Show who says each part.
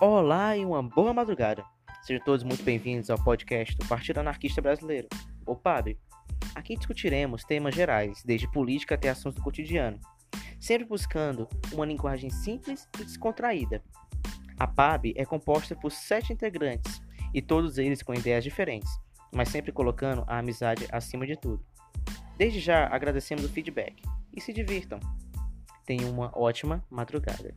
Speaker 1: Olá e uma boa madrugada. Sejam todos muito bem-vindos ao podcast do Partido Anarquista Brasileiro, o PAB. Aqui discutiremos temas gerais, desde política até assuntos do cotidiano, sempre buscando uma linguagem simples e descontraída. A PAB é composta por sete integrantes e todos eles com ideias diferentes, mas sempre colocando a amizade acima de tudo. Desde já agradecemos o feedback e se divirtam. Tenham uma ótima madrugada.